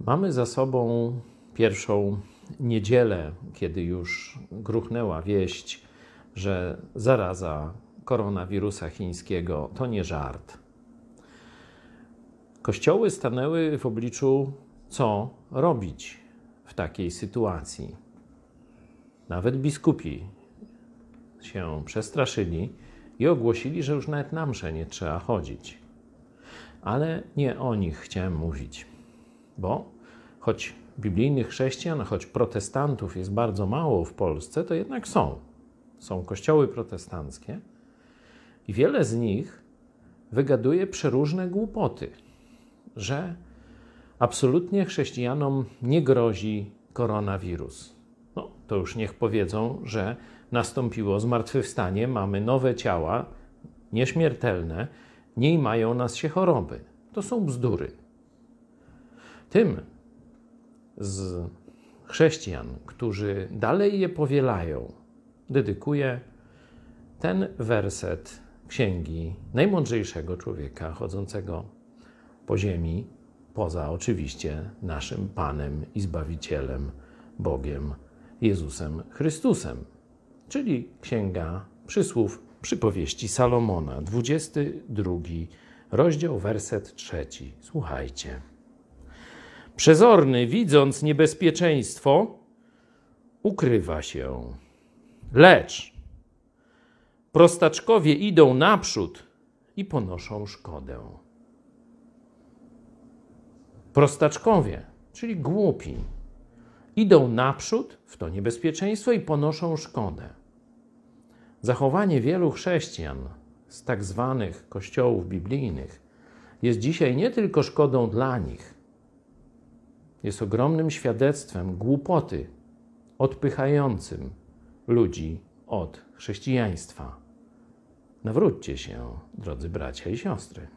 Mamy za sobą pierwszą niedzielę, kiedy już gruchnęła wieść, że zaraza koronawirusa chińskiego to nie żart. Kościoły stanęły w obliczu, co robić w takiej sytuacji. Nawet biskupi się przestraszyli i ogłosili, że już nawet na mszę nie trzeba chodzić. Ale nie o nich chciałem mówić, bo choć biblijnych chrześcijan, choć protestantów jest bardzo mało w Polsce, to jednak są. Są kościoły protestanckie i wiele z nich wygaduje przeróżne głupoty, że absolutnie chrześcijanom nie grozi koronawirus. No, to już niech powiedzą, że nastąpiło zmartwychwstanie, mamy nowe ciała, nieśmiertelne, nie mają nas się choroby. To są bzdury. Tym z chrześcijan, którzy dalej je powielają, dedykuję ten werset księgi najmądrzejszego człowieka chodzącego po ziemi, poza oczywiście naszym Panem i Zbawicielem, Bogiem, Jezusem Chrystusem, czyli księga przysłów przypowieści Salomona, 22 rozdział, werset trzeci. Słuchajcie. Przezorny, widząc niebezpieczeństwo, ukrywa się. Lecz prostaczkowie idą naprzód i ponoszą szkodę. Prostaczkowie, czyli głupi, idą naprzód w to niebezpieczeństwo i ponoszą szkodę. Zachowanie wielu chrześcijan z tak zwanych kościołów biblijnych jest dzisiaj nie tylko szkodą dla nich, jest ogromnym świadectwem głupoty odpychającym ludzi od chrześcijaństwa. Nawróćcie się, drodzy bracia i siostry.